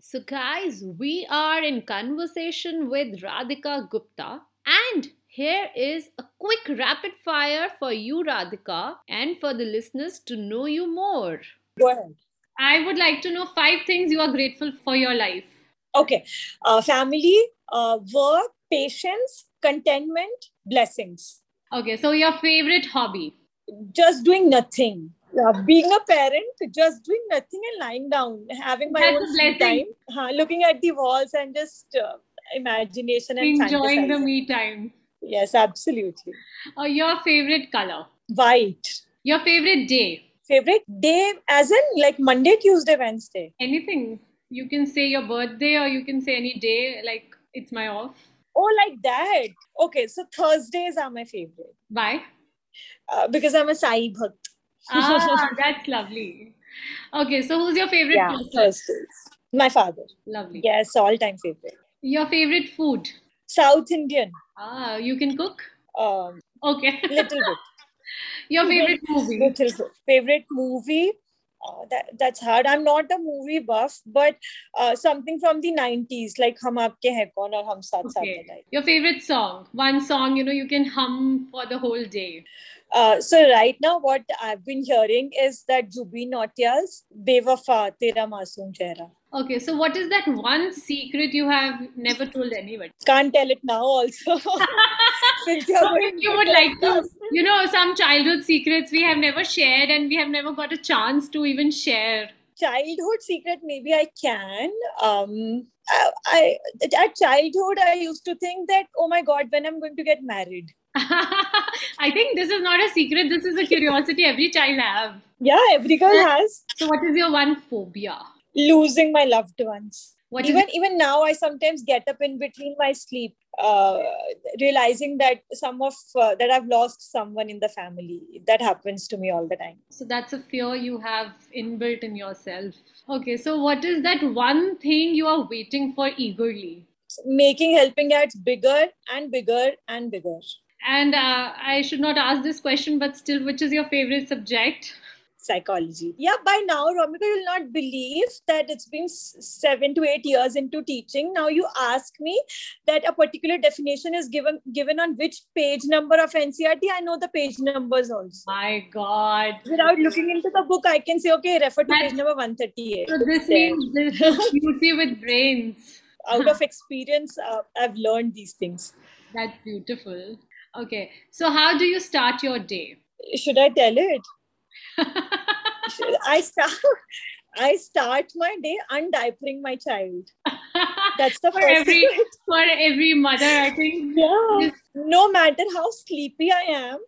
So, guys, we are in conversation with Radhika Gupta, and here is a quick rapid fire for you, Radhika, and for the listeners to know you more. Go ahead. I would like to know five things you are grateful for your life. Okay. Uh, family, uh, work, patience, contentment, blessings. Okay, so your favorite hobby? Just doing nothing. Yeah, being a parent, just doing nothing and lying down, having my That's own a free blessing. time, huh, looking at the walls and just uh, imagination and Enjoying the me time. Yes, absolutely. Uh, your favorite color? White. Your favorite day? Favorite day, as in like Monday, Tuesday, Wednesday. Anything. You can say your birthday or you can say any day, like it's my off. Oh, like that. Okay, so Thursdays are my favorite Why? uh, because I'm a Sai Bhakt. Ah, that's lovely. Okay, so who's your favorite yeah, person? My father. Lovely. Yes, all time favorite. Your favorite food? South Indian. Ah, you can cook? Um, Okay. little bit. Your favorite movie? Little bit. Favorite movie. Uh, that that's hard. I'm not a movie buff, but uh, something from the 90s, like Hum Aapke Hai Kaun or Hum Saath Saath Okay. Hai. Your favorite song? One song, you know, you can hum for the whole day. Uh, so right now, what I've been hearing is that Jubin Nautiyal's Bewafa Tera Masoom Chehra. Okay, so what is that one secret you have never told anybody? Can't tell it now also. Since you're So you would like to, you know, some childhood secrets we have never shared and we have never got a chance to even share. childhood secret maybe i can um I, I at childhood i used to think that oh my god when i'm going to get married I think this is not a secret, this is a curiosity every child have. yeah every girl has So what is your one phobia? losing my loved ones What even even now i sometimes get up in between my sleep uh, realizing that some of uh, that i've lost someone in the family that happens to me all the time So that's a fear you have inbuilt in yourself. Okay, so what is that one thing you are waiting for eagerly? making helping ads bigger and bigger and bigger And uh, I should not ask this question, but still, which is your favorite subject? psychology. Yeah, by now, Romika, you'll not believe that it's been seven to eight years into teaching. Now you ask me that a particular definition is given given on which page number of NCERT. I know the page numbers also. My God. Without looking into the book, I can say, okay, refer to That's- page number 138. So this means this is beauty with brains. Out of experience, uh, I've learned these things. That's beautiful. Okay, so how do you start your day? Should I tell it? I start. I start my day undiapering my child. That's the for first every thing. for every mother, I think. Yeah. No matter how sleepy I am,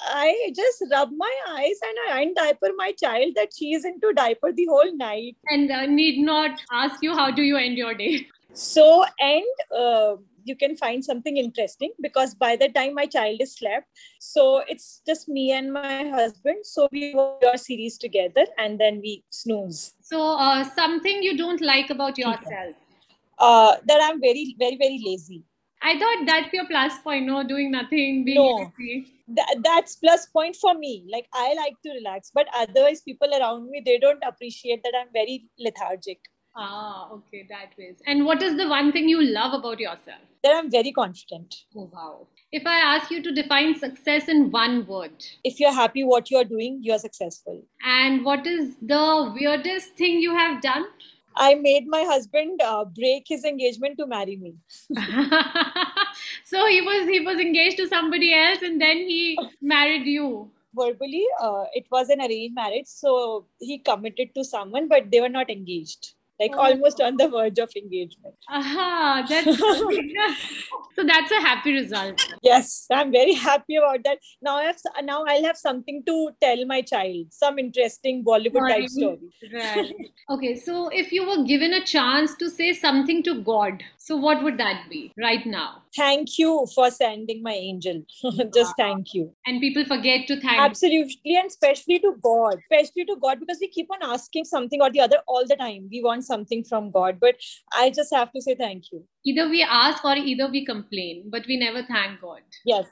I just rub my eyes and I undiaper my child that she is into diaper the whole night. And uh, need not ask you how do you end your day. So, end. uh, you can find something interesting because by the time my child is slept, so it's just me and my husband. So we watch your series together and then we snooze. So uh, something you don't like about yourself. Uh, that I'm very, very, very lazy. I thought that's your plus point, no, doing nothing, being No. lazy. That, that's plus point for me. Like I like to relax, but otherwise people around me they don't appreciate that I'm very lethargic. Ah, okay, that is. And what is the one thing you love about yourself? That I'm very confident. Oh, wow. If I ask you to define success in one word, If you're happy what you're doing, you're successful. and what is the weirdest thing you have done? I made my husband uh, break his engagement to marry me. so he was he was engaged to somebody else and then he married you. Verbally, uh, it was an arranged marriage, so he committed to someone, but they were not engaged. Like Oh. almost on the verge of engagement. Aha, that's so that's a happy result. Yes, I'm very happy about that. Now I have now I'll have something to tell my child, some interesting Bollywood type story. Right. Okay, so if you were given a chance to say something to God, so what would that be right now? Thank you for sending my angel. Just uh, thank you. And people forget to thank. Absolutely, and especially to God, especially to God, because we keep on asking something or the other all the time. We want something from God, but I just have to say thank you. Either we ask or either we complain, but we never thank God. Yes,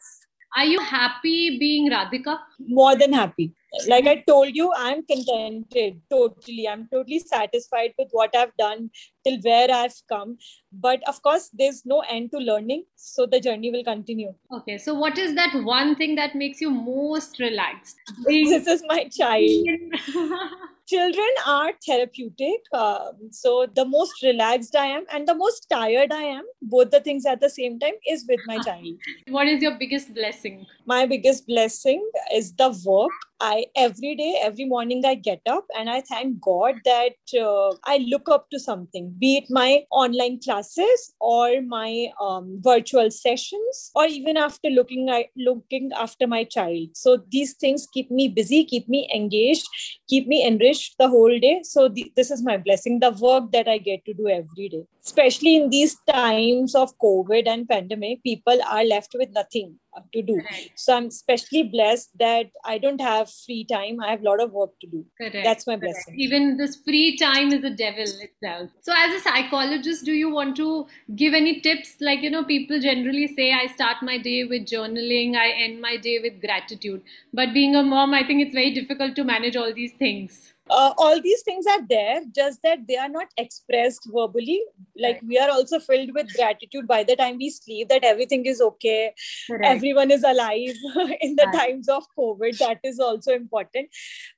Are you happy being Radhika? more than happy. Like i told you i'm contented totally. I'm totally satisfied with what i've done till where i've come. But of course there's no end to learning so the journey will continue. Okay so what is that one thing that makes you most relaxed? This is my child children are therapeutic. Um, so the most relaxed I am and the most tired I am, both the things at the same time, is with my child. What is your biggest blessing? My biggest blessing is the work. I every day, every morning, I get up and I thank God that uh, I look up to something, be it my online classes or my um, virtual sessions, or even after looking at looking after my child. So these things keep me busy, keep me engaged, keep me enriched the whole day. So the, this is my blessing, the work that I get to do every day. Especially in these times of COVID and pandemic, people are left with nothing uh, to do. Correct. So I'm especially blessed that I don't have free time. I have a lot of work to do. Correct. That's my Correct. blessing. Even this free time is a devil itself. So as a psychologist, do you want to give any tips? Like, you know, people generally say I start my day with journaling, I end my day with gratitude. But being a mom, I think it's very difficult to manage all these things uh, all these things are there just that they are not expressed verbally. Like we are also filled with gratitude by the time we sleep that everything is okay everyone is alive in the right. times of covid. That is also important.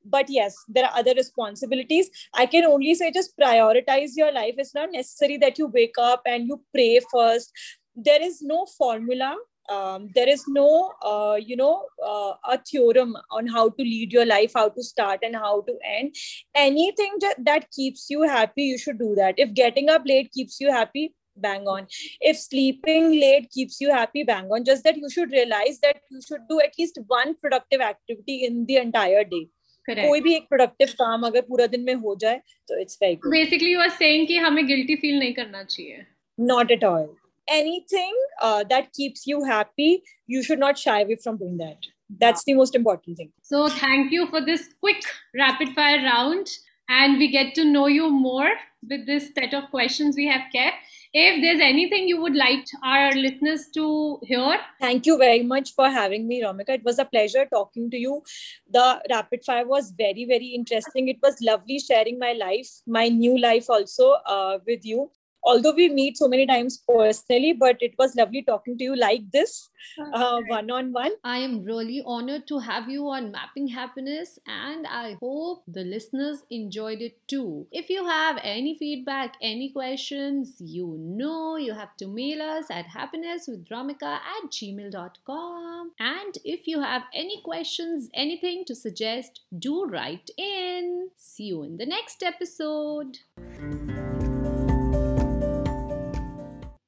But yes there are other responsibilities. I can only say just prioritize your life. It's not necessary that you wake up and you pray first. There is no formula um, there is no uh, you know uh, a theorem on how to lead your life how to start and how to end anything that, that keeps you happy you should do that if getting up late keeps you happy bang on if sleeping late keeps you happy bang on just that you should realize that you should do at least one productive activity in the entire day कोई भी एक productive काम अगर पूरा दिन में हो जाए तो it's very good basically you are saying कि हमें गिल्टी फील नहीं करना चाहिए not at all anything uh, that keeps you happy, you should not shy away from doing that. That's the most important thing. So, thank you for this quick rapid fire round. And we get to know you more with this set of questions we have kept. If there's anything you would like our listeners to hear. Thank you very much for having me, Romika. It was a pleasure talking to you. The rapid fire was very, very interesting. It was lovely sharing my life, my new life also uh, with you although we meet so many times personally, but it was lovely talking to you like this, one on one. I am really honored to have you on Mapping Happiness, and I hope the listeners enjoyed it too. If you have any feedback, any questions, you know you have to mail us at happinesswithromika at gmail.com. And if you have any questions, anything to suggest, do write in. See you in the next episode.